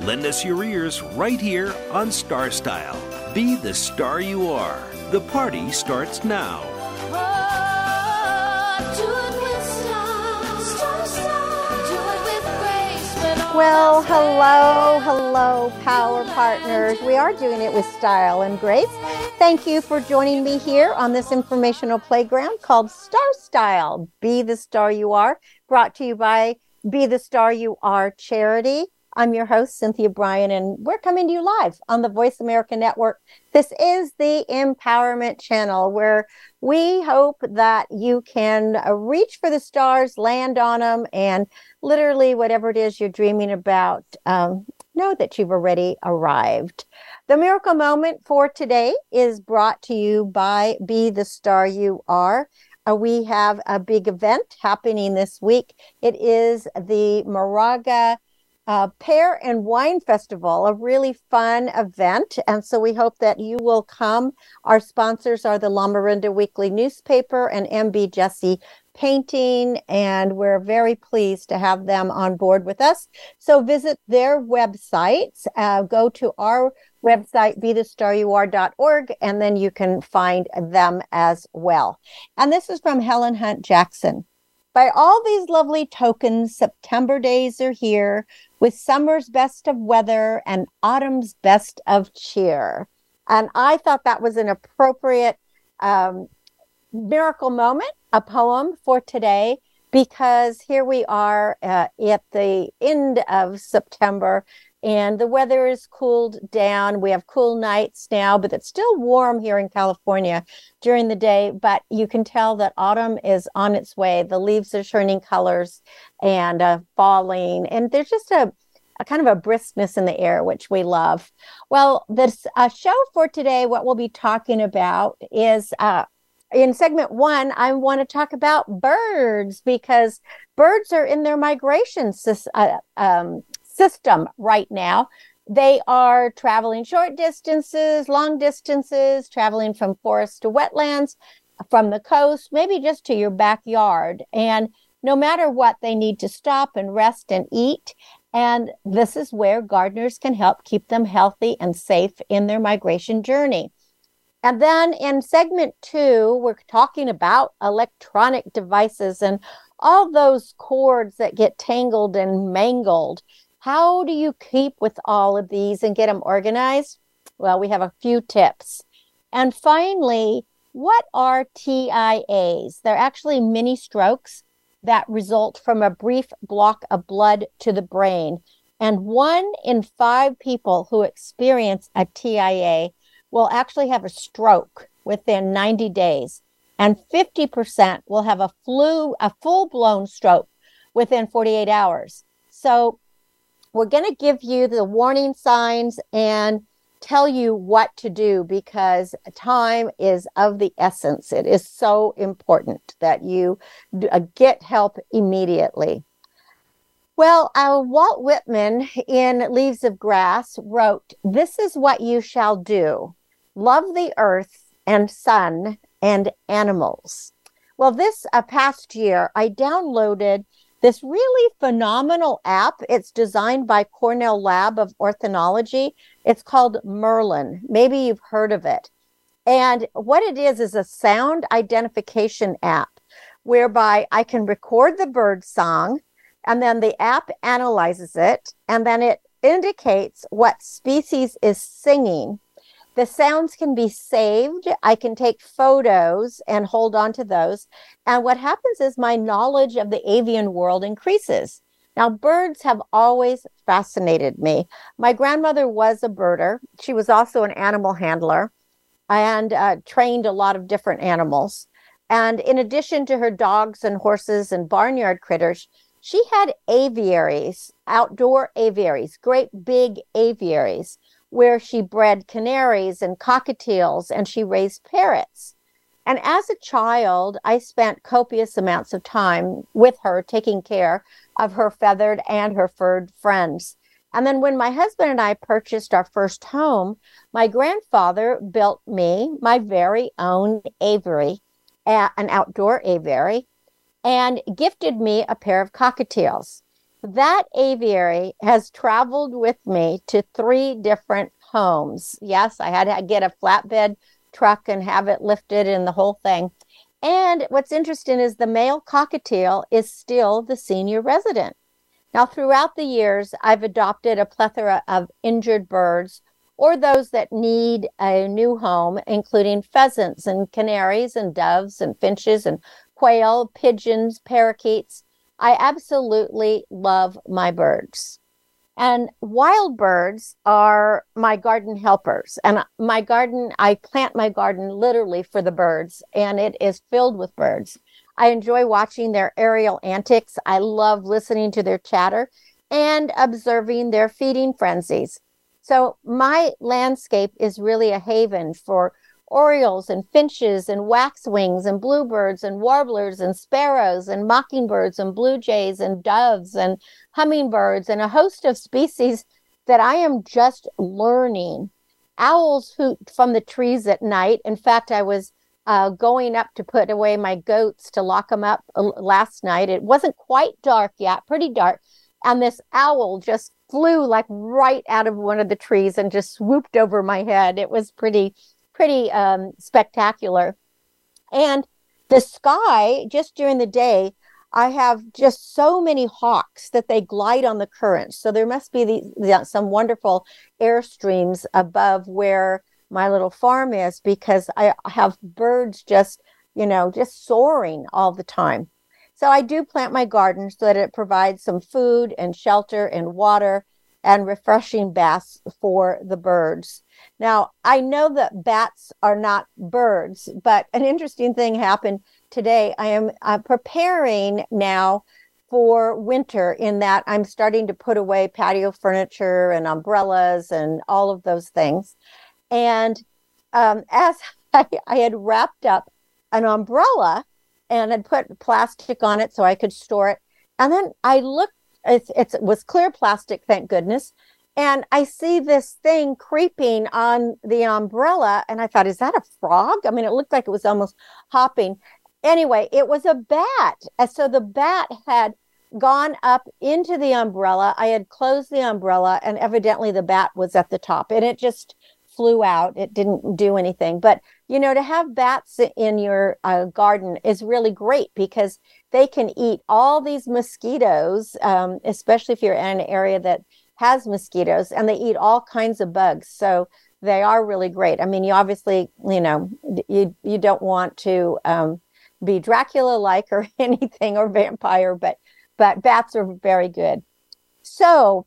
Lend us your ears right here on Star Style. Be the star you are. The party starts now. Well, hello, hello, Power Partners. We are doing it with style and grace. Thank you for joining me here on this informational playground called Star Style. Be the Star You Are, brought to you by Be the Star You Are charity. I'm your host, Cynthia Brian, and we're coming to you live on the Voice America Network. This is the Empowerment Channel where we hope that you can uh, reach for the stars, land on them, and literally whatever it is you're dreaming about, um, know that you've already arrived. The miracle moment for today is brought to you by Be the Star You Are. Uh, we have a big event happening this week. It is the Moraga uh, Pear and Wine Festival, a really fun event. And so we hope that you will come. Our sponsors are the Lamorinda Weekly Newspaper and MB Jesse Painting, and we're very pleased to have them on board with us. So visit their websites, uh, go to our website, bethestaryouare.org, and then you can find them as well. And this is from Helen Hunt Jackson. By all these lovely tokens, September days are here with summer's best of weather and autumn's best of cheer. And I thought that was an appropriate um, miracle moment, a poem for today, because here we are uh, at the end of September and the weather is cooled down. We have cool nights now, but it's still warm here in California during the day. But you can tell that autumn is on its way. The leaves are turning colors and uh, falling, and there's just a, a, kind of a briskness in the air, which we love. Well, this uh, show for today, what we'll be talking about is. Uh, in segment one, I want to talk about birds because birds are in their migration uh, um, system right now. They are traveling short distances, long distances, traveling from forest to wetlands, from the coast, maybe just to your backyard. And no matter what, they need to stop and rest and eat. And this is where gardeners can help keep them healthy and safe in their migration journey. And then in segment two, we're talking about electronic devices and all those cords that get tangled and mangled. How do you keep with all of these and get them organized? Well, we have a few tips. And finally, what are TIAs? They're actually mini strokes that result from a brief block of blood to the brain. And one in five people who experience a TIA will actually have a stroke within 90 days. And 50% will have a flu, a full blown stroke within 48 hours. So we're going to give you the warning signs and tell you what to do because time is of the essence. It is so important that you uh, get help immediately. Well, uh, Walt Whitman in Leaves of Grass wrote, This is what you shall do love the earth and sun and animals. Well, this uh, past year, I downloaded this really phenomenal app. It's designed by Cornell Lab of Ornithology. It's called Merlin. Maybe you've heard of it. And what it is is a sound identification app whereby I can record the bird song and then the app analyzes it and then it indicates what species is singing the sounds can be saved. I can take photos and hold on to those. And what happens is my knowledge of the avian world increases. Now, birds have always fascinated me. My grandmother was a birder. She was also an animal handler and uh, trained a lot of different animals. And in addition to her dogs and horses and barnyard critters, she had aviaries, outdoor aviaries, great big aviaries where she bred canaries and cockatiels and she raised parrots. And as a child, I spent copious amounts of time with her taking care of her feathered and her furred friends. And then when my husband and I purchased our first home, my grandfather built me my very own aviary, an outdoor aviary, and gifted me a pair of cockatiels. That aviary has traveled with me to three different homes. Yes, I had to get a flatbed truck and have it lifted and the whole thing. And what's interesting is the male cockatiel is still the senior resident. Now, throughout the years, I've adopted a plethora of injured birds or those that need a new home, including pheasants and canaries and doves and finches and quail, pigeons, parakeets. I absolutely love my birds. And wild birds are my garden helpers. And my garden, I plant my garden literally for the birds, and it is filled with birds. I enjoy watching their aerial antics. I love listening to their chatter and observing their feeding frenzies. So, my landscape is really a haven for orioles and finches and waxwings and bluebirds and warblers and sparrows and mockingbirds and blue jays and doves and hummingbirds and a host of species that I am just learning. Owls hoot from the trees at night. In fact, I was uh, going up to put away my goats to lock them up uh, last night. It wasn't quite dark yet, pretty dark. And this owl just flew like right out of one of the trees and just swooped over my head. It was pretty pretty um, spectacular. And the sky, just during the day, I have just so many hawks that they glide on the currents. So there must be the, the, some wonderful air streams above where my little farm is because I have birds just, you know, just soaring all the time. So I do plant my garden so that it provides some food and shelter and water and refreshing baths for the birds. Now, I know that bats are not birds, but an interesting thing happened today. I am uh, preparing now for winter in that I'm starting to put away patio furniture and umbrellas and all of those things. And um, as I, I had wrapped up an umbrella and had put plastic on it so I could store it. And then I looked, it, it was clear plastic, thank goodness and I see this thing creeping on the umbrella. And I thought, is that a frog? I mean, it looked like it was almost hopping. Anyway, it was a bat. And so the bat had gone up into the umbrella. I had closed the umbrella, and evidently the bat was at the top, and it just flew out. It didn't do anything. But, you know, to have bats in your uh, garden is really great because they can eat all these mosquitoes, um, especially if you're in an area that has mosquitoes and they eat all kinds of bugs. So they are really great. I mean, you obviously, you know, you you don't want to um, be Dracula like or anything or vampire, but but bats are very good. So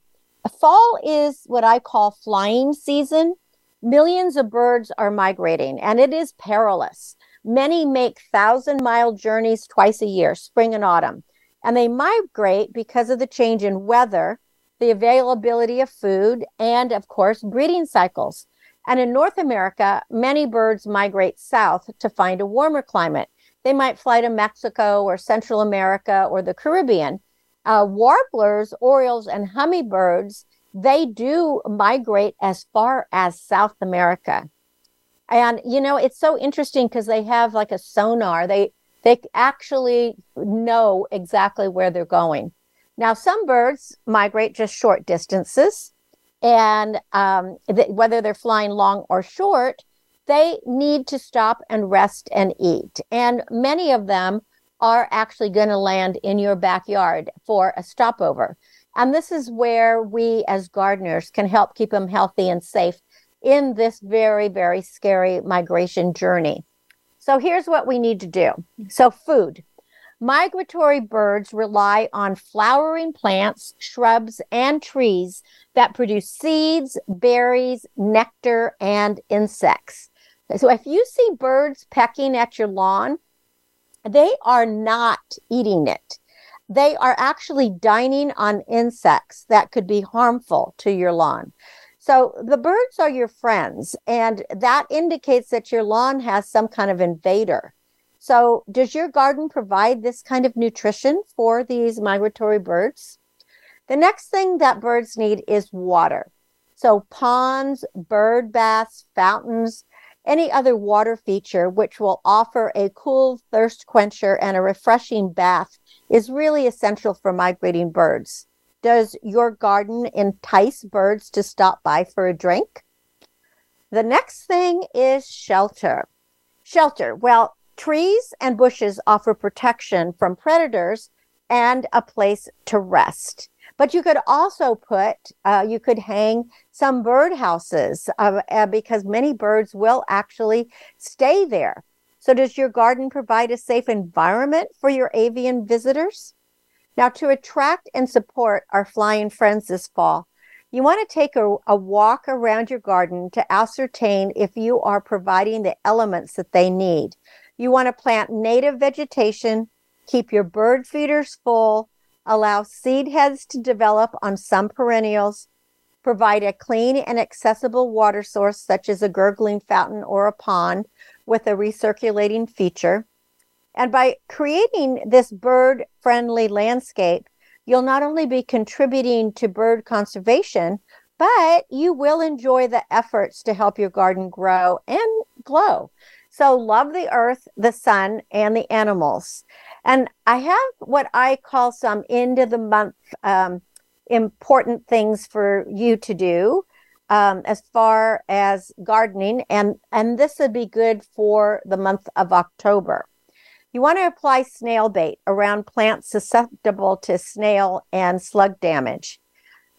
fall is what I call flying season. Millions of birds are migrating and it is perilous. Many make thousand mile journeys twice a year, spring and autumn. And they migrate because of the change in weather the availability of food, and of course, breeding cycles. And in North America, many birds migrate south to find a warmer climate. They might fly to Mexico or Central America or the Caribbean. Uh, warblers, orioles, and hummingbirds, they do migrate as far as South America. And you know, it's so interesting because they have like a sonar. They they actually know exactly where they're going. Now, some birds migrate just short distances, and um, th- whether they're flying long or short, they need to stop and rest and eat. And many of them are actually going to land in your backyard for a stopover. And this is where we as gardeners can help keep them healthy and safe in this very, very scary migration journey. So here's what we need to do. So, food. Migratory birds rely on flowering plants, shrubs, and trees that produce seeds, berries, nectar, and insects. So if you see birds pecking at your lawn, they are not eating it. They are actually dining on insects that could be harmful to your lawn. So the birds are your friends, and that indicates that your lawn has some kind of invader. So, does your garden provide this kind of nutrition for these migratory birds? The next thing that birds need is water. So, ponds, bird baths, fountains, any other water feature which will offer a cool thirst quencher and a refreshing bath is really essential for migrating birds. Does your garden entice birds to stop by for a drink? The next thing is shelter. Shelter. Well, trees and bushes offer protection from predators and a place to rest. But you could also put, uh, you could hang some bird houses uh, uh, because many birds will actually stay there. So, does your garden provide a safe environment for your avian visitors? Now, to attract and support our flying friends this fall, you want to take a, a walk around your garden to ascertain if you are providing the elements that they need. You want to plant native vegetation, keep your bird feeders full, allow seed heads to develop on some perennials, provide a clean and accessible water source, such as a gurgling fountain or a pond with a recirculating feature. And by creating this bird friendly landscape, you'll not only be contributing to bird conservation, but you will enjoy the efforts to help your garden grow and glow. So, love the earth, the sun, and the animals. And I have what I call some end of the month um, important things for you to do um, as far as gardening, and and this would be good for the month of October. You want to apply snail bait around plants susceptible to snail and slug damage.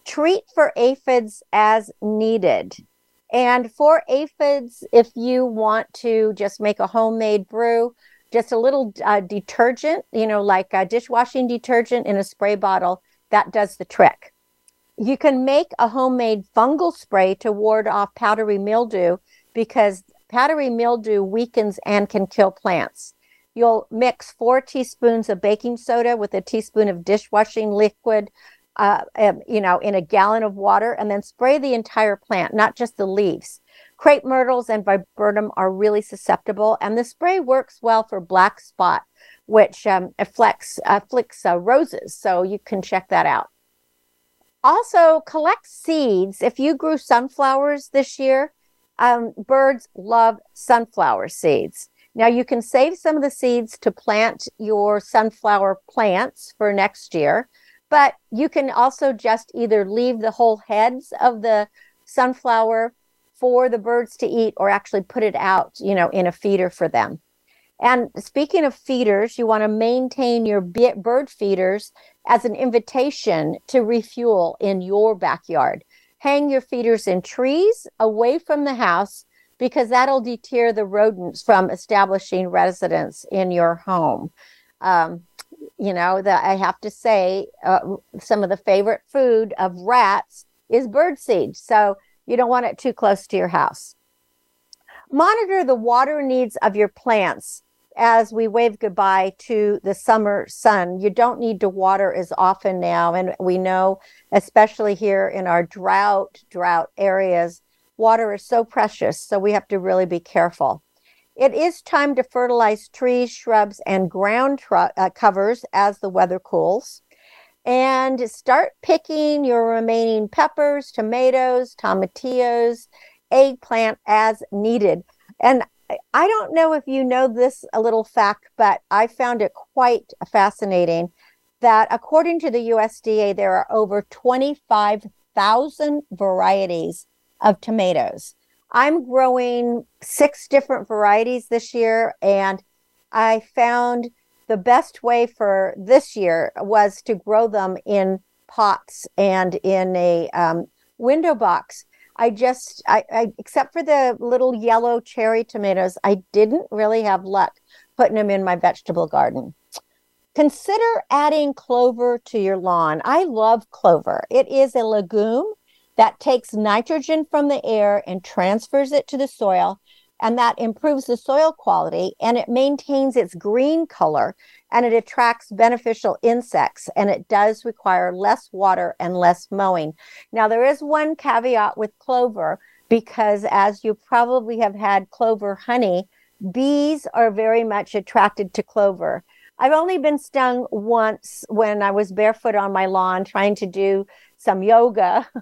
Treat for aphids as needed. And for aphids, if you want to just make a homemade brew, just a little uh, detergent, you know, like a dishwashing detergent in a spray bottle, that does the trick. You can make a homemade fungal spray to ward off powdery mildew because powdery mildew weakens and can kill plants. You'll mix four teaspoons of baking soda with a teaspoon of dishwashing liquid, uh, um, you know, in a gallon of water, and then spray the entire plant, not just the leaves. Crepe myrtles and viburnum are really susceptible, and the spray works well for black spot, which um, afflicts, afflicts uh, roses. So you can check that out. Also, collect seeds. If you grew sunflowers this year, um, birds love sunflower seeds. Now, you can save some of the seeds to plant your sunflower plants for next year, but you can also just either leave the whole heads of the sunflower for the birds to eat or actually put it out, you know, in a feeder for them. And speaking of feeders, you want to maintain your bird feeders as an invitation to refuel in your backyard. Hang your feeders in trees away from the house because that'll deter the rodents from establishing residence in your home. Um, you know, that I have to say, uh, some of the favorite food of rats is birdseed. So you don't want it too close to your house. Monitor the water needs of your plants as we wave goodbye to the summer sun. You don't need to water as often now. And we know, especially here in our drought, drought areas, water is so precious. So we have to really be careful. It is time to fertilize trees, shrubs, and ground tr- uh, covers as the weather cools and start picking your remaining peppers, tomatoes, tomatillos, eggplant as needed. And I don't know if you know this a little fact, but I found it quite fascinating that according to the USDA, there are over 25,000 varieties of tomatoes. I'm growing six different varieties this year, and I found the best way for this year was to grow them in pots and in a um, window box. I just, I, I, except for the little yellow cherry tomatoes, I didn't really have luck putting them in my vegetable garden. Consider adding clover to your lawn. I love clover. It is a legume that takes nitrogen from the air and transfers it to the soil and that improves the soil quality and it maintains its green color and it attracts beneficial insects and it does require less water and less mowing. Now, there is one caveat with clover because, as you probably have had clover honey, bees are very much attracted to clover. I've only been stung once when I was barefoot on my lawn trying to do some yoga.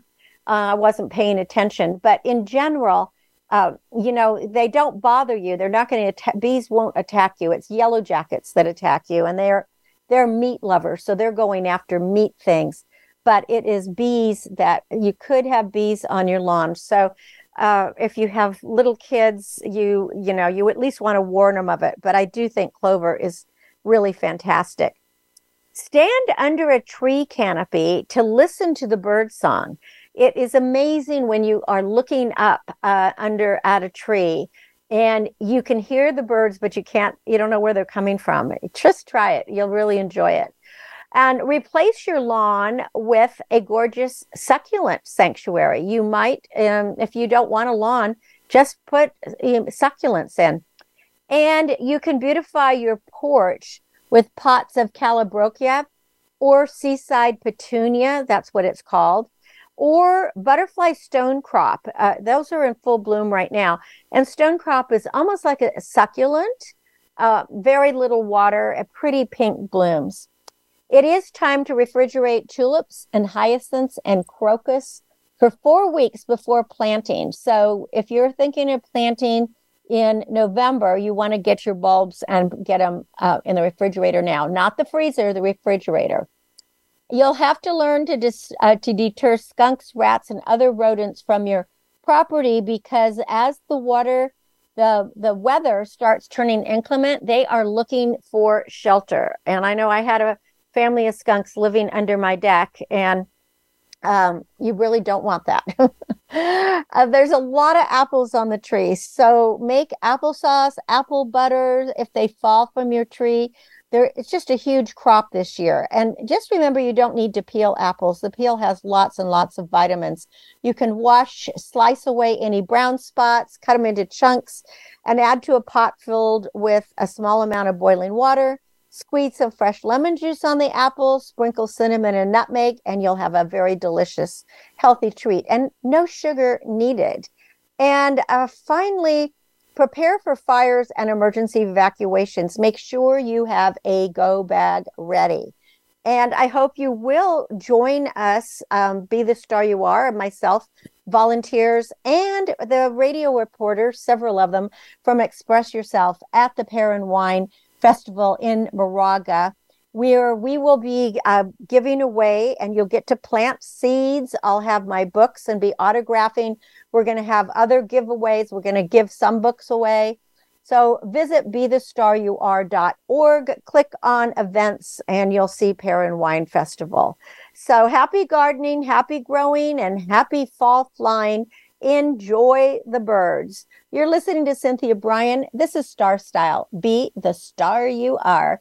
Uh, I wasn't paying attention, but in general, uh, you know, they don't bother you. They're not going to. Bees won't attack you. It's yellow jackets that attack you, and they're they're meat lovers, so they're going after meat things. But it is bees that you could have bees on your lawn. So uh, if you have little kids, you you know you at least want to warn them of it. But I do think clover is really fantastic. Stand under a tree canopy to listen to the bird song it is amazing when you are looking up uh, under at a tree and you can hear the birds, but you can't, you don't know where they're coming from. Just try it. You'll really enjoy it. And replace your lawn with a gorgeous succulent sanctuary. You might, um, if you don't want a lawn, just put um, succulents in. And you can beautify your porch with pots of calibrachoa or seaside petunia. That's what it's called or butterfly stonecrop. Uh, those are in full bloom right now. And stonecrop is almost like a, succulent, uh, very little water, a pretty pink blooms. It is time to refrigerate tulips and hyacinths and crocus for four weeks before planting. So if you're thinking of planting in November, you want to get your bulbs and get them uh, in the refrigerator now, not the freezer, the refrigerator. You'll have to learn to dis, uh, to deter skunks, rats, and other rodents from your property because as the water, the the weather starts turning inclement, they are looking for shelter. And I know I had a family of skunks living under my deck, and um, you really don't want that. uh, there's a lot of apples on the tree, so make applesauce, apple butter if they fall from your tree there it's just a huge crop this year. And just remember you don't need to peel apples. The peel has lots and lots of vitamins. You can wash slice away any brown spots cut them into chunks and add to a pot filled with a small amount of boiling water. Squeeze some fresh lemon juice on the apples sprinkle cinnamon and nutmeg and you'll have a very delicious healthy treat. And no sugar needed. And uh, finally prepare for fires and emergency evacuations. Make sure you have a go bag ready. And I hope you will join us, um, Be the Star You Are, myself, volunteers, and the radio reporters, several of them from Express Yourself at the Pear and Wine Festival in Moraga where we will be uh, giving away and you'll get to plant seeds. I'll have my books and be autographing. We're going to have other giveaways. We're going to give some books away. So visit bethestaryouare.org, click on events, and you'll see Pear and Wine Festival. So happy gardening, happy growing, and happy fall flying. Enjoy the birds. You're listening to Cynthia Brian. This is Star Style. Be the star you are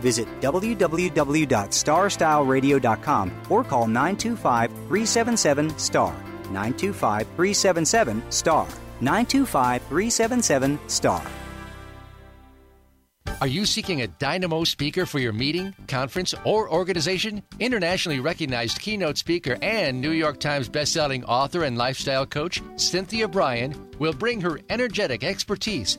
Visit www.starstyleradio.com or call 925 377 STAR. 925 377 STAR. 925 377 STAR. Are you seeking a dynamo speaker for your meeting, conference, or organization? Internationally recognized keynote speaker and New York Times bestselling author and lifestyle coach Cynthia Brian will bring her energetic expertise,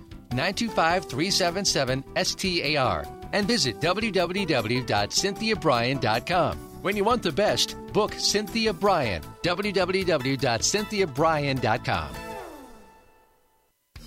925 377 STAR. and visit www.cynthiabrian.com. When you want the best, book Cynthia Brian. www.cynthiabrian.com.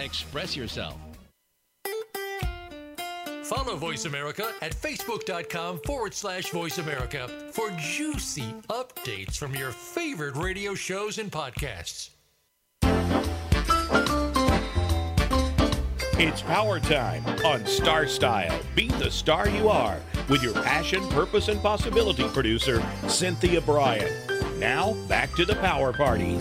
express yourself. Follow Voice America at facebook.com forward slash voice America for juicy updates from your favorite radio shows and podcasts. It's power time on Star Style. Be the star you are with your passion, purpose, and possibility producer, Cynthia Brian. Now, back to the power party.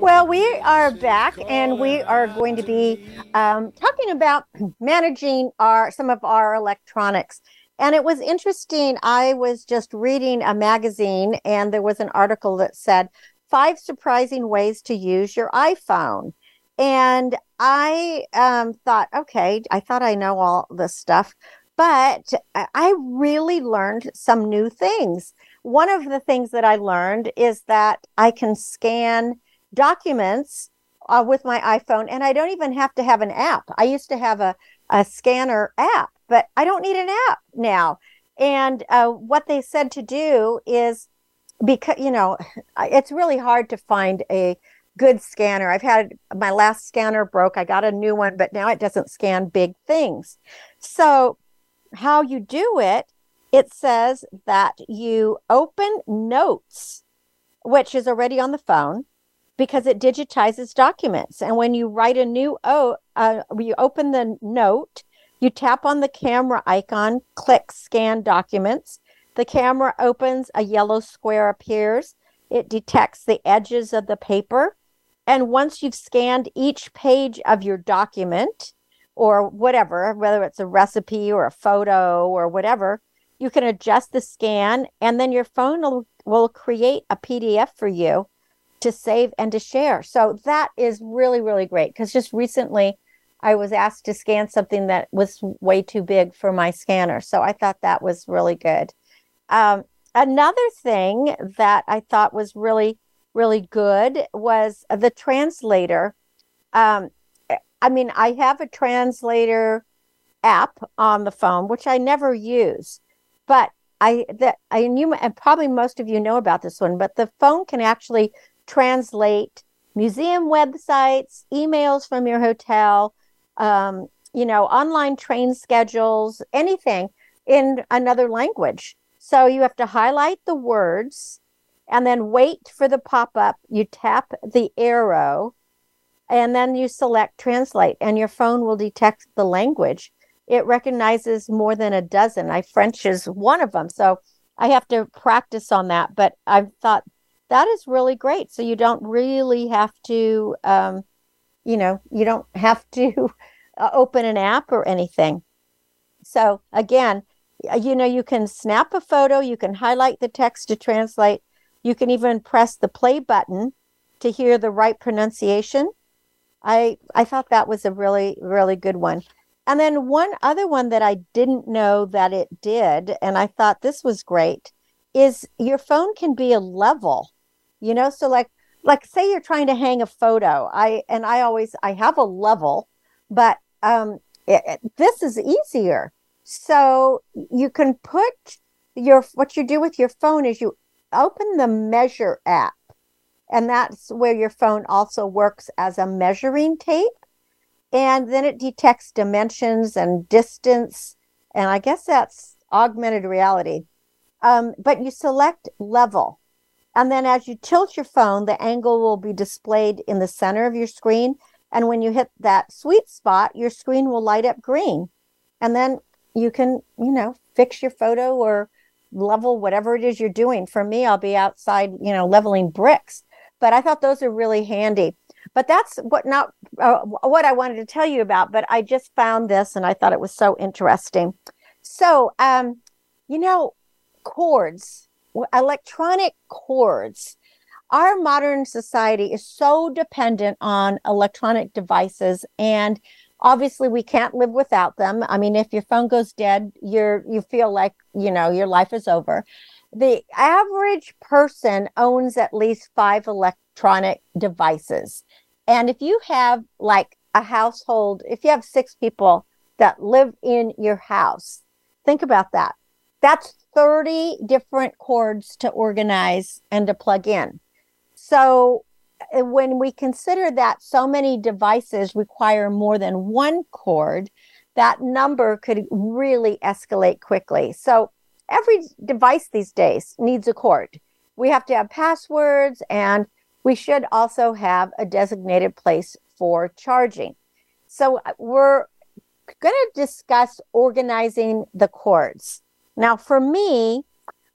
Well, we are back and we are going to be um, talking about managing our some of our electronics. And it was interesting. I was just reading a magazine and there was an article that said five surprising ways to use your iPhone. And I um, thought, okay, I thought I know all this stuff, but I really learned some new things one of the things that I learned is that I can scan documents uh, with my iPhone and I don't even have to have an app. I used to have a, a scanner app, but I don't need an app now. And uh, what they said to do is because, you know, it's really hard to find a good scanner. I've had my last scanner broke. I got a new one, but now it doesn't scan big things. So, how you do it it says that you open notes, which is already on the phone because it digitizes documents. And when you write a new oh, uh, you open the note, you tap on the camera icon, click scan documents. The camera opens, a yellow square appears. It detects the edges of the paper. And once you've scanned each page of your document or whatever, whether it's a recipe or a photo or whatever, you can adjust the scan and then your phone will, will create a PDF for you to save and to share. So that is really, really great because just recently I was asked to scan something that was way too big for my scanner. So I thought that was really good. Um, another thing that I thought was really, really good was the translator. Um, I mean, I have a translator app on the phone, which I never use. But I that I knew and probably most of you know about this one, but the phone can actually translate museum websites, emails from your hotel, um, you know, online train schedules, anything in another language. So you have to highlight the words and then wait for the pop up. You tap the arrow and then you select translate, and your phone will detect the language it recognizes more than a dozen. I French is one of them. So I have to practice on that. But I've thought that is really great. So you don't really have to, um, you know, you don't have to uh, open an app or anything. So again, you know, you can snap a photo, you can highlight the text to translate, you can even press the play button to hear the right pronunciation. I I thought that was a really really good one. And then one other one that I didn't know that it did, and I thought this was great, is your phone can be a level. You know, so like like say you're trying to hang a photo. I and I always I have a level, but um it, it, this is easier. So you can put your what you do with your phone is you open the measure app and that's where your phone also works as a measuring tape and then it detects dimensions and distance. And I guess that's augmented reality. Um, but you select level. And then as you tilt your phone, the angle will be displayed in the center of your screen. And when you hit that sweet spot, your screen will light up green. And then you can, you know, fix your photo or level whatever it is you're doing. For me, I'll be outside, you know, leveling bricks. But I thought those are really handy. But that's what not uh, what I wanted to tell you about. But I just found this and I thought it was so interesting. So, um, you know, cords, electronic cords. Our modern society is so dependent on electronic devices and obviously we can't live without them. I mean, if your phone goes dead, you're you feel like, you know, your life is over. The average person owns at least 5 electronic devices. And if you have like a household, if you have 6 people that live in your house, think about that. That's 30 different cords to organize and to plug in. So eh, when we consider that so many devices require more than one cord, that number could really escalate quickly. So every device these days needs a cord. We have to have passwords and we should also have a designated place for charging. So uh, we're going to discuss organizing the cords. Now, for me,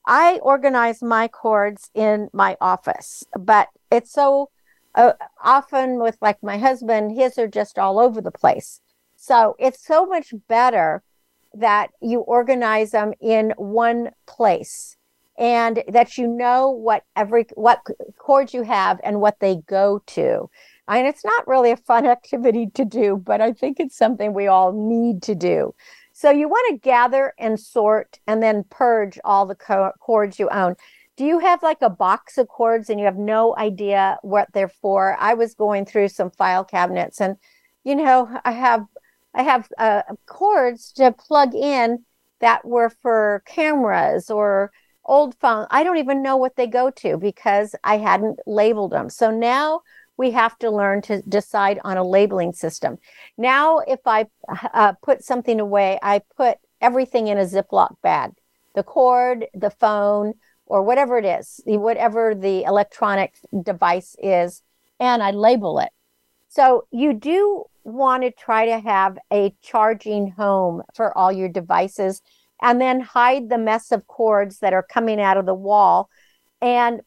I organize my cords in my office, but it's so uh, often with like my husband, his are just all over the place. So it's so much better that you organize them in one place and that you know what every what cords you have and what they go to. And it's not really a fun activity to do, but I think it's something we all need to do. So you want to gather and sort and then purge all the co- cords you own do you have like a box of cords and you have no idea what they're for i was going through some file cabinets and you know i have i have uh, cords to plug in that were for cameras or old phone i don't even know what they go to because i hadn't labeled them so now we have to learn to decide on a labeling system now if i uh, put something away i put everything in a ziploc bag the cord the phone or whatever it is, whatever the electronic device is, and I label it. So you do want to try to have a charging home for all your devices and then hide the mess of cords that are coming out of the wall and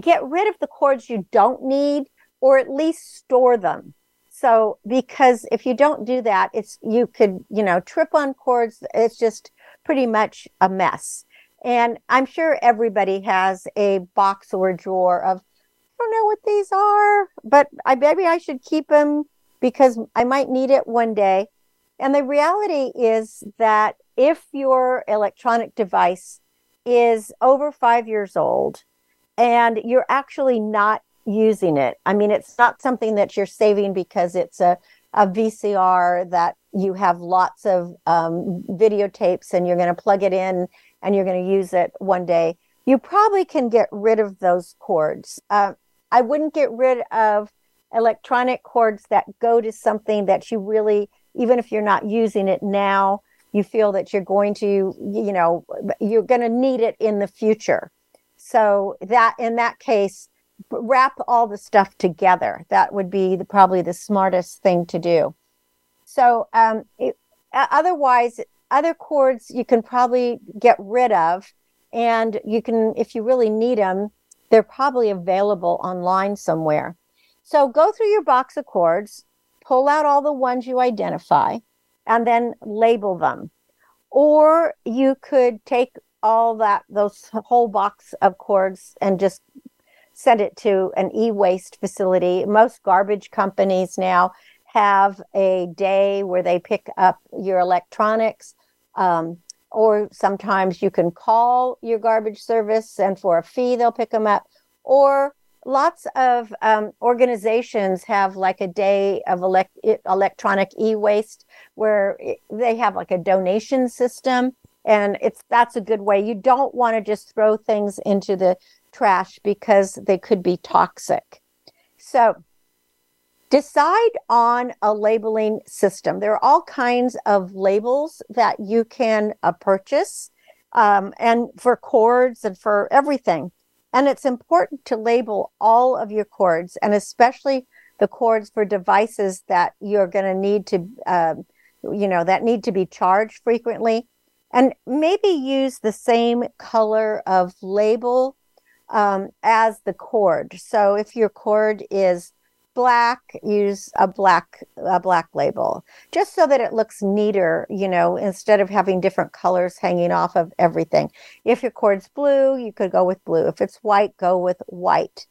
get rid of the cords you don't need or at least store them. So because if you don't do that, it's you could, you know, trip on cords, it's just pretty much a mess. And I'm sure everybody has a box or a drawer of, I don't know what these are, but I maybe I should keep them because I might need it one day. And the reality is that if your electronic device is over five years old and you're actually not using it, I mean, it's not something that you're saving because it's a, a VCR that you have lots of um, videotapes and you're going to plug it in and you're going to use it one day, you probably can get rid of those cords. Uh, I wouldn't get rid of electronic cords that go to something that you really, even if you're not using it now, you feel that you're going to, you know, you're going to need it in the future. So that in that case, wrap all the stuff together. That would be the, probably the smartest thing to do. So um, it, otherwise, other cords you can probably get rid of and you can if you really need them they're probably available online somewhere so go through your box of cords pull out all the ones you identify and then label them. Or you could take all that those whole box of cords and just send it to an e-waste facility. Most garbage companies now have a day where they pick up your electronics um, or sometimes you can call your garbage service and for a fee they'll pick them up. Or lots of um, organizations have like a day of elect- electronic e-waste where they have like a donation system and it's that's a good way you don't want to just throw things into the trash because they could be toxic so decide on a labeling system. There are all kinds of labels that you can uh, purchase, um, and for cords and for everything. And it's important to label all of your cords, and especially the cords for devices that you're going to need to, um, you know, that need to be charged frequently. And maybe use the same color of label um, as the cord. So if your cord is black, use a black a black label, just so that it looks neater. You know, instead of having different colors hanging off of everything. If your cord's blue, you could go with blue. If it's white, go with white.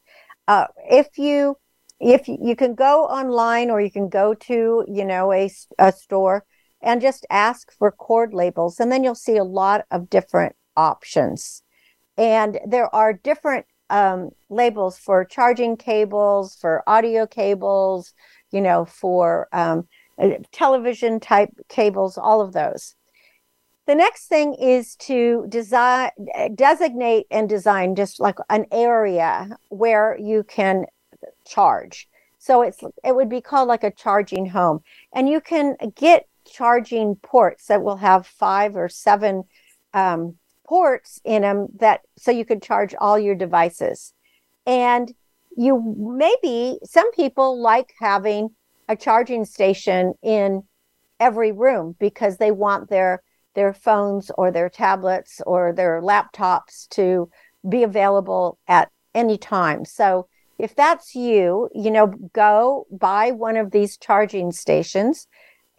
Uh, if you if you, you can go online or you can go to you know a, a store and just ask for cord labels and then you'll see a lot of different options and there are different um, labels for charging cables for audio cables you know for um, uh, television type cables all of those the next thing is to design designate and design just like an area where you can charge. So it's it would be called like a charging home. And you can get charging ports that will have five or seven um, ports in them that so you could charge all your devices. And you maybe some people like having a charging station in every room because they want their their phones or their tablets or their laptops to be available at any time. So if that's you, you know, go buy one of these charging stations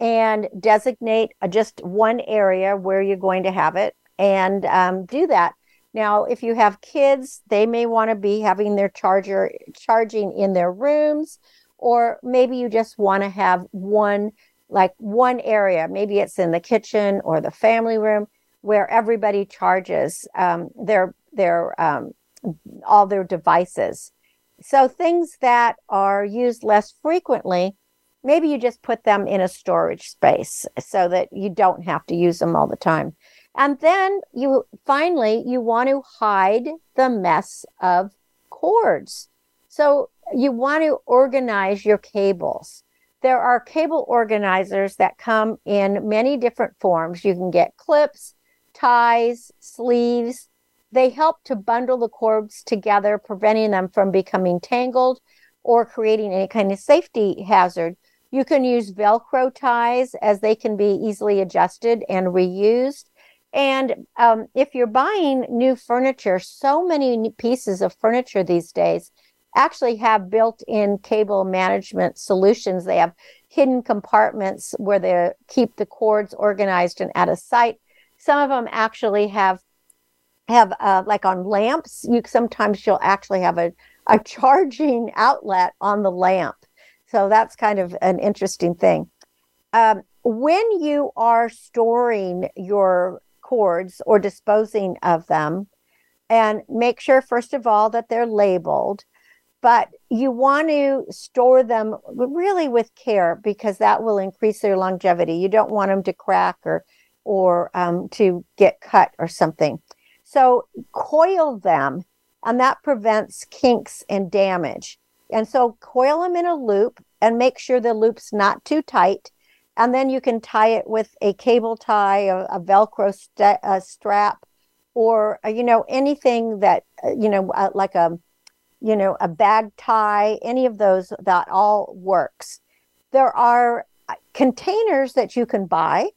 and designate just one area where you're going to have it and um, do that. Now, if you have kids, they may want to be having their charger charging in their rooms, or maybe you just want to have one, like one area. Maybe it's in the kitchen or the family room where everybody charges um, their their um, all their devices. So things that are used less frequently, maybe you just put them in a storage space so that you don't have to use them all the time. And then you finally you want to hide the mess of cords. So you want to organize your cables. There are cable organizers that come in many different forms. You can get clips, ties, sleeves, they help to bundle the cords together, preventing them from becoming tangled or creating any kind of safety hazard. You can use Velcro ties as they can be easily adjusted and reused. And um, if you're buying new furniture, so many pieces of furniture these days actually have built in cable management solutions. They have hidden compartments where they keep the cords organized and out of sight. Some of them actually have have uh, like on lamps you sometimes you'll actually have a, a charging outlet on the lamp so that's kind of an interesting thing um, when you are storing your cords or disposing of them and make sure first of all that they're labeled but you want to store them really with care because that will increase their longevity you don't want them to crack or or um, to get cut or something so coil them, and that prevents kinks and damage. And so coil them in a loop and make sure the loop's not too tight. And then you can tie it with a cable tie, a, a Velcro st- a strap, or uh, you know anything that uh, you know uh, like a you know a bag tie. Any of those that all works. There are uh, containers that you can buy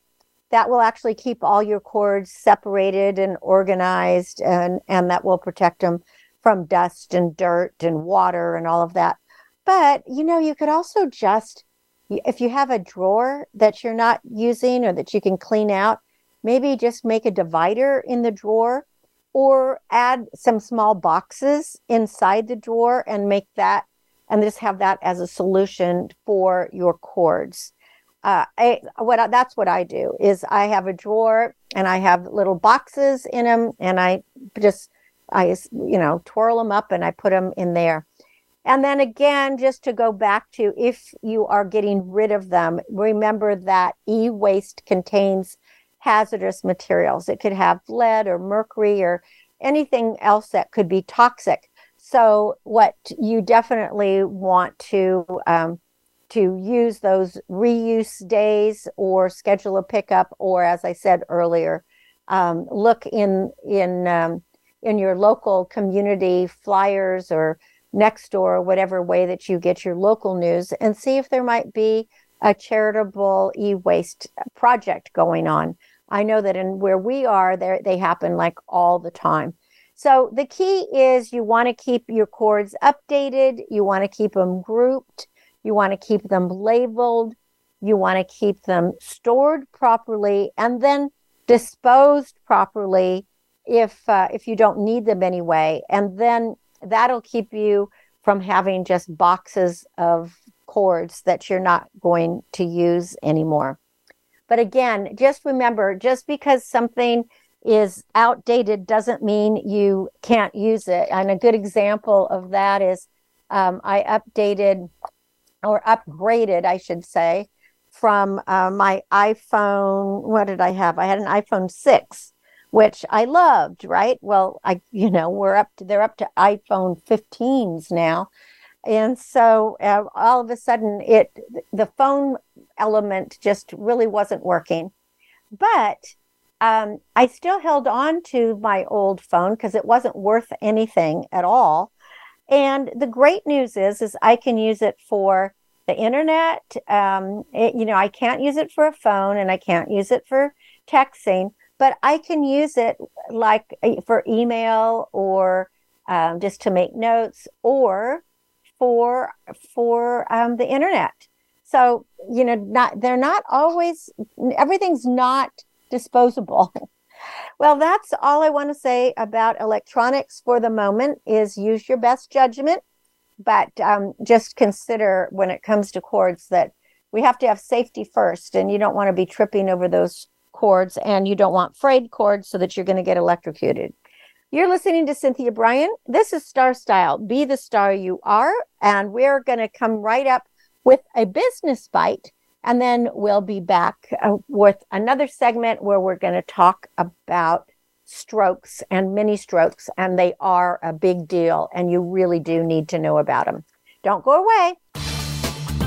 that will actually keep all your cords separated and organized and and that will protect them from dust and dirt and water and all of that but you know you could also just if you have a drawer that you're not using or that you can clean out maybe just make a divider in the drawer or add some small boxes inside the drawer and make that and just have that as a solution for your cords uh, I, what I, that's what I do is I have a drawer and I have little boxes in them and I just I you know twirl them up and I put them in there. And then again, just to go back to if you are getting rid of them, remember that e-waste contains hazardous materials. It could have lead or mercury or anything else that could be toxic. So what you definitely want to um, to use those reuse days or schedule a pickup or as i said earlier um, look in in um, in your local community flyers or next door whatever way that you get your local news and see if there might be a charitable e-waste project going on i know that in where we are there they happen like all the time so the key is you want to keep your cords updated you want to keep them grouped You want to keep them labeled. You want to keep them stored properly and then disposed properly if uh, if you don't need them anyway. And then that'll keep you from having just boxes of cords that you're not going to use anymore. But again, just remember just because something is outdated doesn't mean you can't use it. And a good example of that is um, I updated or upgraded, I should say, from uh, my iPhone. What did I have? I had an iPhone 6, which I loved, right? Well, I, you know, we're up to, they're up to iPhone 15s now. And so uh, all of a sudden, it, the phone element just really wasn't working. But um, I still held on to my old phone because it wasn't worth anything at all. And the great news is, is I can use it for the internet. Um, it, you know, I can't use it for a phone and I can't use it for texting, but I can use it like uh, for email or um, just to make notes or for for um, the internet. So you know, not they're not always everything's not disposable. well, that's all I want to say about electronics for the moment is use your best judgment, but um, just consider when it comes to cords that we have to have safety first and you don't want to be tripping over those cords and you don't want frayed cords so that you're going to get electrocuted. You're listening to Cynthia Brian. This is Star Style. Be the star you are. And we're going to come right up with a business bite and then we'll be back uh, with another segment where we're going to talk about strokes and mini strokes, and they are a big deal, and you really do need to know about them. Don't go away.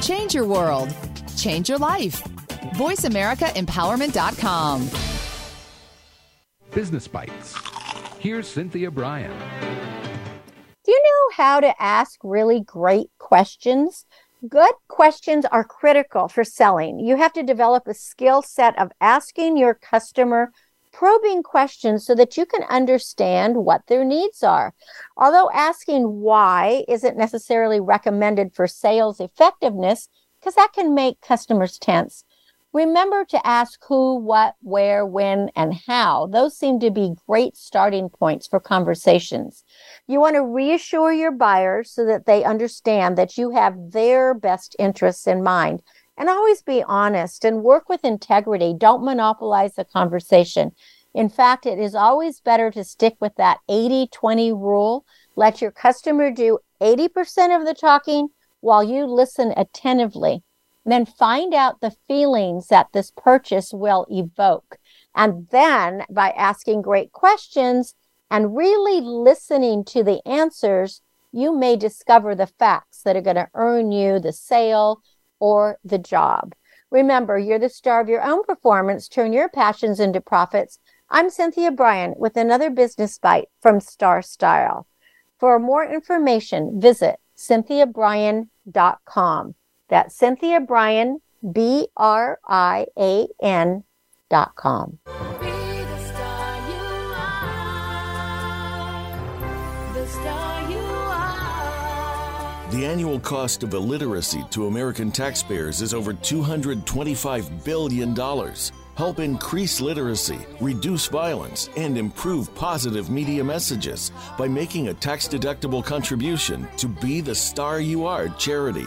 Change your world, change your life. VoiceAmericaEmpowerment.com. Business Bites. Here's Cynthia Brian. Do you know how to ask really great questions? Good questions are critical for selling. You have to develop a skill set of asking your customer probing questions so that you can understand what their needs are. Although asking why isn't necessarily recommended for sales effectiveness, because that can make customers tense, Remember to ask who, what, where, when, and how. Those seem to be great starting points for conversations. You want to reassure your buyers so that they understand that you have their best interests in mind. And always be honest and work with integrity. Don't monopolize the conversation. In fact, it is always better to stick with that 80 20 rule. Let your customer do 80% of the talking while you listen attentively then find out the feelings that this purchase will evoke. And then by asking great questions and really listening to the answers, you may discover the facts that are going to earn you the sale or the job. Remember, you're the star of your own performance. Turn your passions into profits. I'm Cynthia Brian with another business bite from Star Style. For more information, visit cynthiabrian.com. That's Cynthia Brian, B R I A N dot com. The annual cost of illiteracy to American taxpayers is over $225 billion. Help increase literacy, reduce violence, and improve positive media messages by making a tax deductible contribution to Be the Star You Are charity.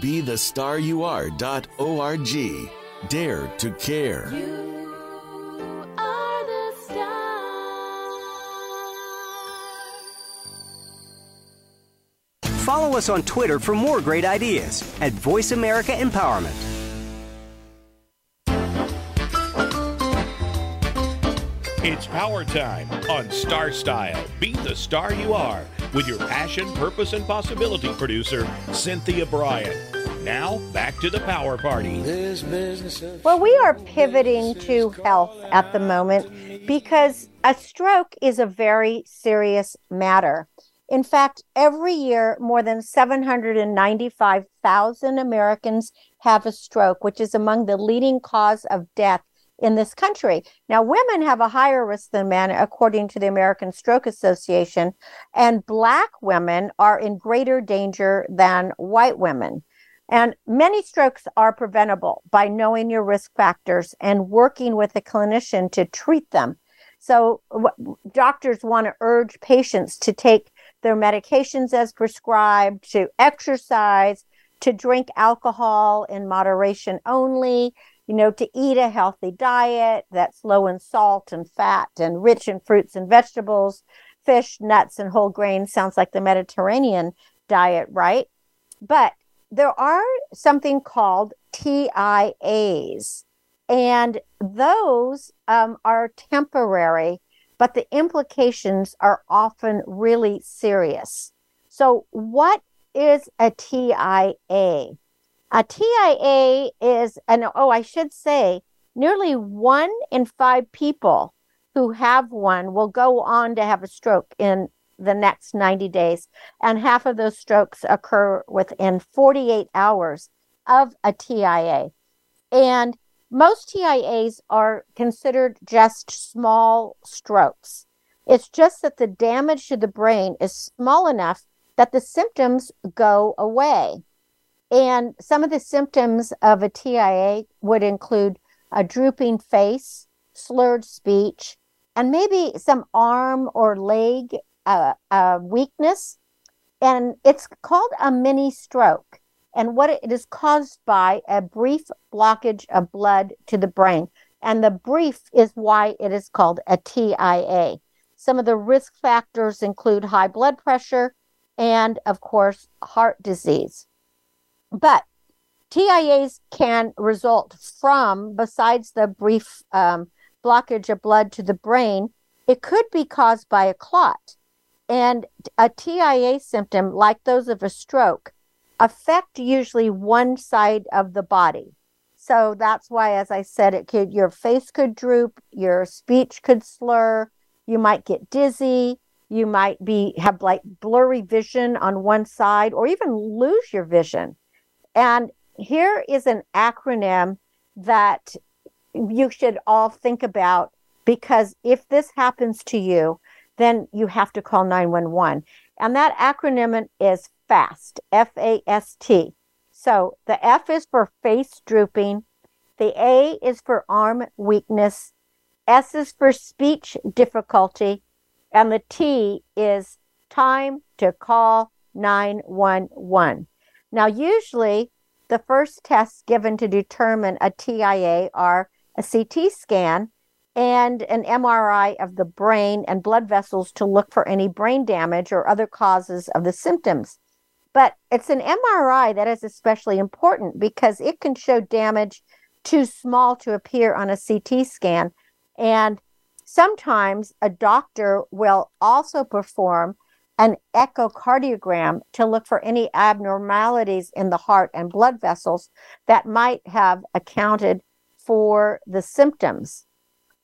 be the star you are.org. Dare to care. Follow us on Twitter for more great ideas at Voice America Empowerment. It's power time on Star Style. Be the star you are with your passion, purpose, and possibility producer, Cynthia Brian. Now, back to the power party. Well, we are pivoting to health at the moment because a stroke is a very serious matter. In fact, every year, more than 795,000 Americans have a stroke, which is among the leading cause of death in this country. Now, women have a higher risk than men, according to the American Stroke Association, and Black women are in greater danger than white women. And many strokes are preventable by knowing your risk factors and working with a clinician to treat them. So, doctors want to urge patients to take their medications as prescribed, to exercise, to drink alcohol in moderation only, you know, to eat a healthy diet that's low in salt and fat and rich in fruits and vegetables, fish, nuts, and whole grains. Sounds like the Mediterranean diet, right? But there are something called TIAs, and those um, are temporary, but the implications are often really serious. So, what is a TIA? A TIA is, and oh, I should say, nearly one in five people who have one will go on to have a stroke in the next 90 days. And half of those strokes occur within 48 hours of a TIA. And most TIAs are considered just small strokes. It's just that the damage to the brain is small enough that the symptoms go away. And some of the symptoms of a TIA would include a drooping face, slurred speech, and maybe some arm or leg uh, uh, weakness. And it's called a mini stroke. And what it is caused by a brief blockage of blood to the brain. And the brief is why it is called a TIA. Some of the risk factors include high blood pressure and, of course, heart disease. But TIAs can result from, besides the brief um, blockage of blood to the brain, it could be caused by a clot. And a TIA symptom, like those of a stroke, affect usually one side of the body. So that's why, as I said, it could your face could droop, your speech could slur, you might get dizzy, you might be have like blurry vision on one side, or even lose your vision. And here is an acronym that you should all think about because if this happens to you, then you have to call 911. And that acronym is FAST, F A S T. So the F is for face drooping, the A is for arm weakness, S is for speech difficulty, and the T is time to call 911. Now, usually the first tests given to determine a TIA are a CT scan and an MRI of the brain and blood vessels to look for any brain damage or other causes of the symptoms. But it's an MRI that is especially important because it can show damage too small to appear on a CT scan. And sometimes a doctor will also perform an echocardiogram to look for any abnormalities in the heart and blood vessels that might have accounted for the symptoms.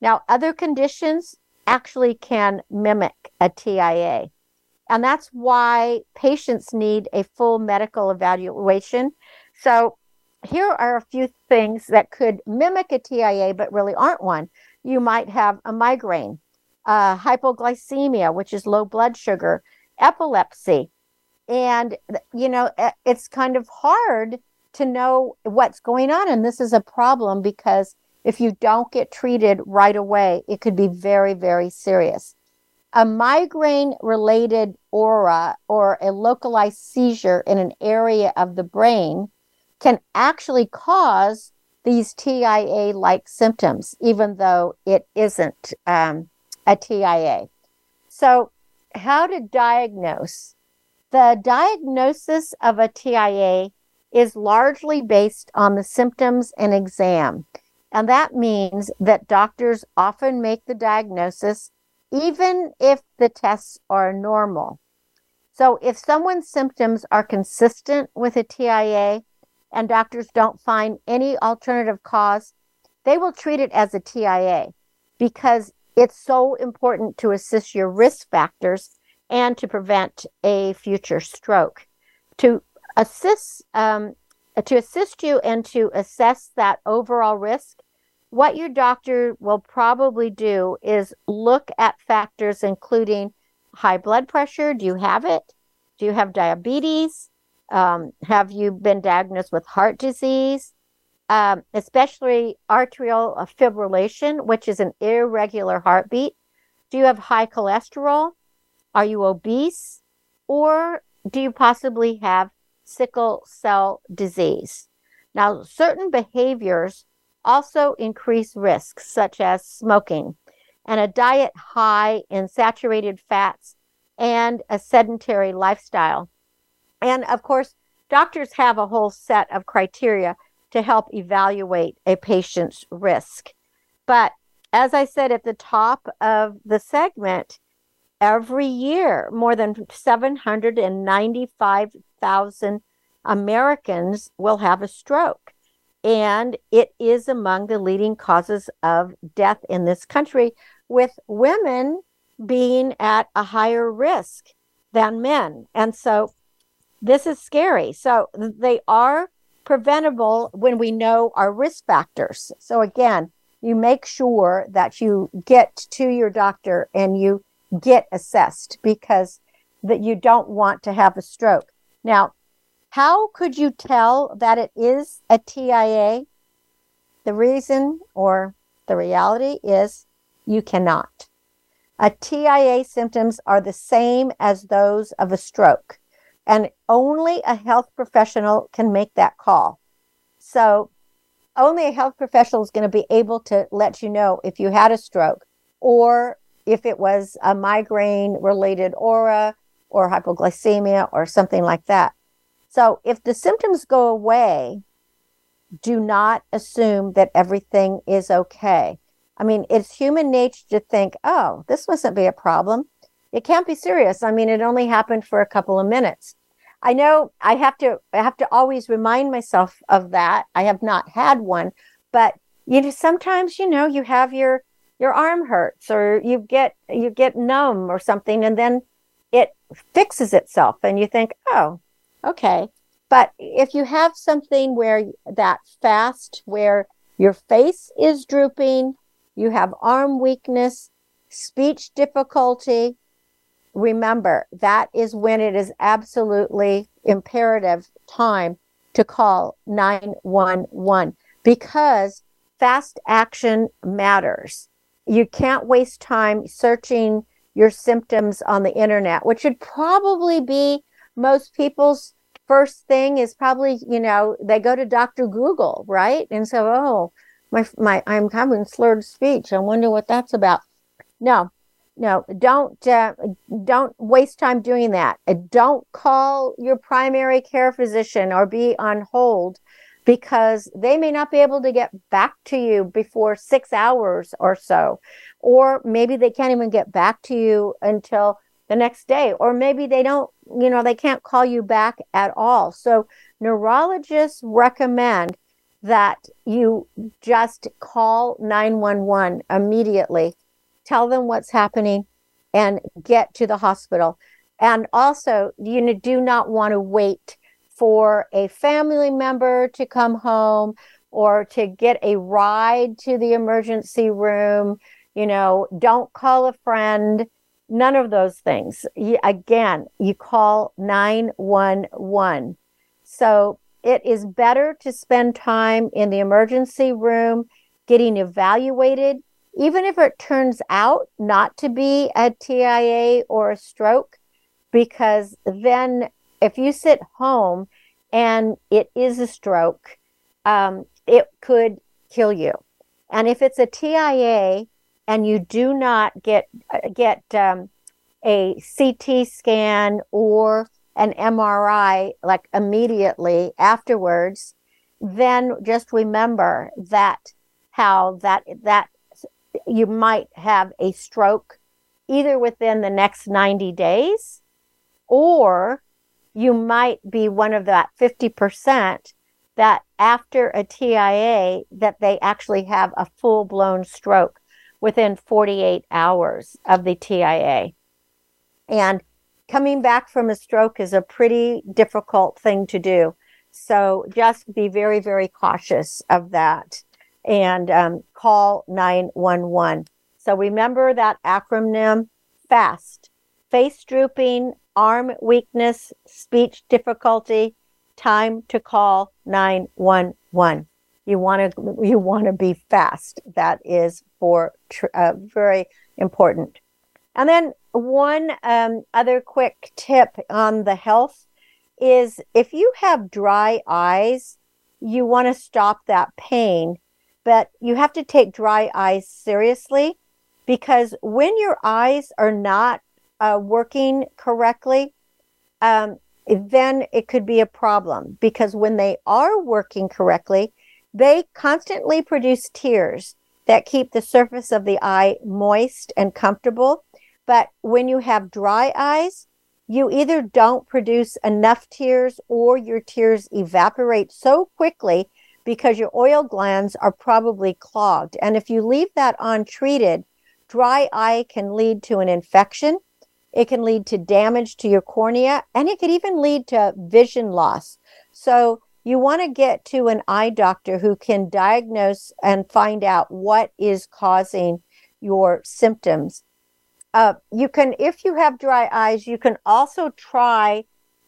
Now, other conditions actually can mimic a TIA. And that's why patients need a full medical evaluation. So, here are a few things that could mimic a TIA but really aren't one. You might have a migraine, uh, hypoglycemia, which is low blood sugar, epilepsy. And, you know, it's kind of hard to know what's going on. And this is a problem because if you don't get treated right away, it could be very, very serious. A migraine related aura or a localized seizure in an area of the brain can actually cause these TIA like symptoms, even though it isn't um, a TIA. So, how to diagnose. The diagnosis of a TIA is largely based on the symptoms and exam. And that means that doctors often make the diagnosis even if the tests are normal. So if someone's symptoms are consistent with a TIA and doctors don't find any alternative cause, they will treat it as a TIA because it's so important to assist your risk factors and to prevent a future stroke. To assist um, to assist you and to assess that overall risk, what your doctor will probably do is look at factors including high blood pressure. Do you have it? Do you have diabetes? Um, have you been diagnosed with heart disease? Um, especially atrial fibrillation, which is an irregular heartbeat. Do you have high cholesterol? Are you obese? Or do you possibly have sickle cell disease? Now, certain behaviors also increase risks, such as smoking and a diet high in saturated fats and a sedentary lifestyle. And of course, doctors have a whole set of criteria to help evaluate a patient's risk. But as I said at the top of the segment, every year more than 795,000 Americans will have a stroke. And it is among the leading causes of death in this country, with women being at a higher risk than men. And so this is scary. So they are preventable when we know our risk factors. So again, you make sure that you get to your doctor and you get assessed because that you don't want to have a stroke. Now, how could you tell that it is a TIA? The reason or the reality is you cannot. A TIA symptoms are the same as those of a stroke, and only a health professional can make that call. So, only a health professional is going to be able to let you know if you had a stroke or if it was a migraine related aura or hypoglycemia or something like that. So, if the symptoms go away, do not assume that everything is okay. I mean, it's human nature to think, oh, this mustn't be a problem. It can't be serious. I mean, it only happened for a couple of minutes. I know I have to I have to always remind myself of that. I have not had one, but you know sometimes you know you have your your arm hurts or you get you get numb or something and then it fixes itself and you think, "Oh, okay." But if you have something where that fast where your face is drooping, you have arm weakness, speech difficulty, remember that is when it is absolutely imperative time to call 911 because fast action matters. You can't waste time searching your symptoms on the internet, which would probably be most people's first thing is probably, you know, they go to Dr. Google, right? And so, oh, my my I'm having slurred speech. I wonder what that's about. No, no, don't uh, don't waste time doing that. Uh, don't call your primary care physician or be on hold because they may not be able to get back to you before six hours or so, or maybe they can't even get back to you until the next day, or maybe they don't, you know, they can't call you back at all. So neurologists recommend that you just call 911 immediately, tell them what's happening, and get to the hospital. And also, you do not want to wait for a family member to come home or to get a ride to the emergency room. You know, don't call a friend. None of those things. Again, you call 911. So it is better to spend time in the emergency room getting evaluated, even if it turns out not to be a TIA or a stroke, because then if you sit home and it is a stroke, um, it could kill you. And if it's a TIA and you do not get get um, a CT scan or an MRI like immediately afterwards, then just remember that how that that you might have a stroke either within the next 90 days or you might be one of that 50% that after a TIA that they actually have a full-blown stroke within 48 hours of the TIA. And coming back from a stroke is a pretty difficult thing to do. So just be very, very cautious of that and um, call 911. So remember that acronym FAST face drooping, arm weakness, speech difficulty, time to call 911. You want to you want to be fast. That is for tr- uh, very important. And then one um, other quick tip on the health is if you have dry eyes, you want to stop that pain, but you have to take dry eyes seriously because when your eyes are not uh, working correctly, um, then it could be a problem because when they are working correctly, they constantly produce tears that keep the surface of the eye moist and comfortable. But when you have dry eyes, you either don't produce enough tears or your tears evaporate so quickly because your oil glands are probably clogged. And if you leave that untreated, dry eye can lead to an infection. It can lead to damage to your cornea and it could even lead to vision loss. So you want to get to an eye doctor who can diagnose and find out what is causing your symptoms. Uh, you can, if you have dry eyes, you can also try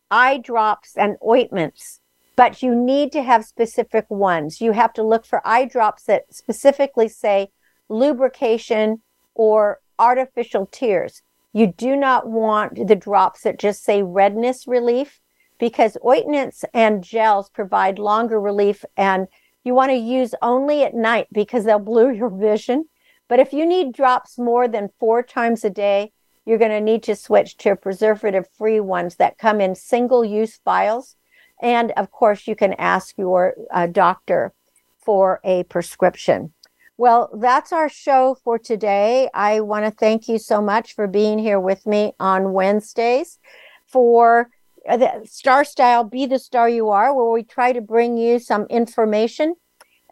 eye drops and ointments, but you need to have specific ones. You have to look for eye drops that specifically say lubrication or artificial tears. You do not want the drops that just say redness relief because ointments and gels provide longer relief and you want to use only at night because they'll blur your vision. But if you need drops more than four times a day, you're going to need to switch to preservative free ones that come in single use vials. And of course, you can ask your uh, doctor for a prescription. Well, that's our show for today. I want to thank you so much for being here with me on Wednesdays for uh, the Star Style Be the Star You Are, where we try to bring you some information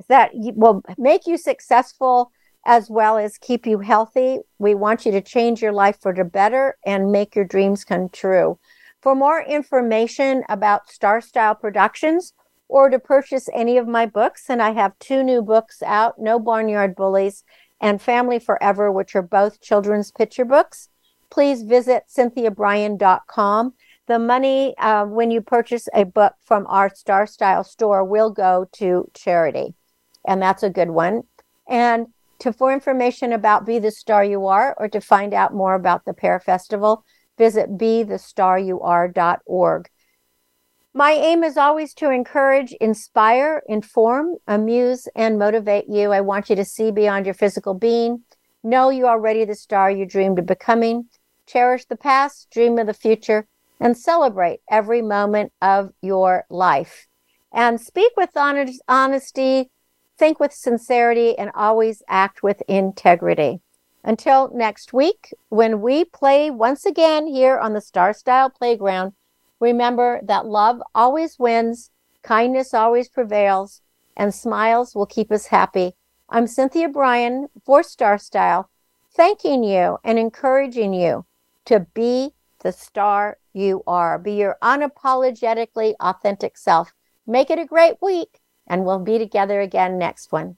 that will make you successful as well as keep you healthy. We want you to change your life for the better and make your dreams come true. For more information about Star Style Productions or to purchase any of my books, and I have two new books out No Barnyard Bullies and Family Forever, which are both children's picture books, please visit cynthiabrian.com. The money, uh, when you purchase a book from our Star Style store, will go to charity. And that's a good one. And to for information about Be the Star You Are or to find out more about the Pear Festival, visit bethestaryouare.org. My aim is always to encourage, inspire, inform, amuse, and motivate you. I want you to see beyond your physical being. Know you are already the star you dreamed of becoming. Cherish the past, dream of the future, and celebrate every moment of your life. And speak with honesty, think with sincerity, and always act with integrity. Until next week, when we play once again here on the Star Style Playground, remember that love always wins, kindness always prevails, and smiles will keep us happy. I'm Cynthia Brian for Star Style, thanking you and encouraging you to be the star you are. Be your unapologetically authentic self. Make it a great week and we'll be together again next one.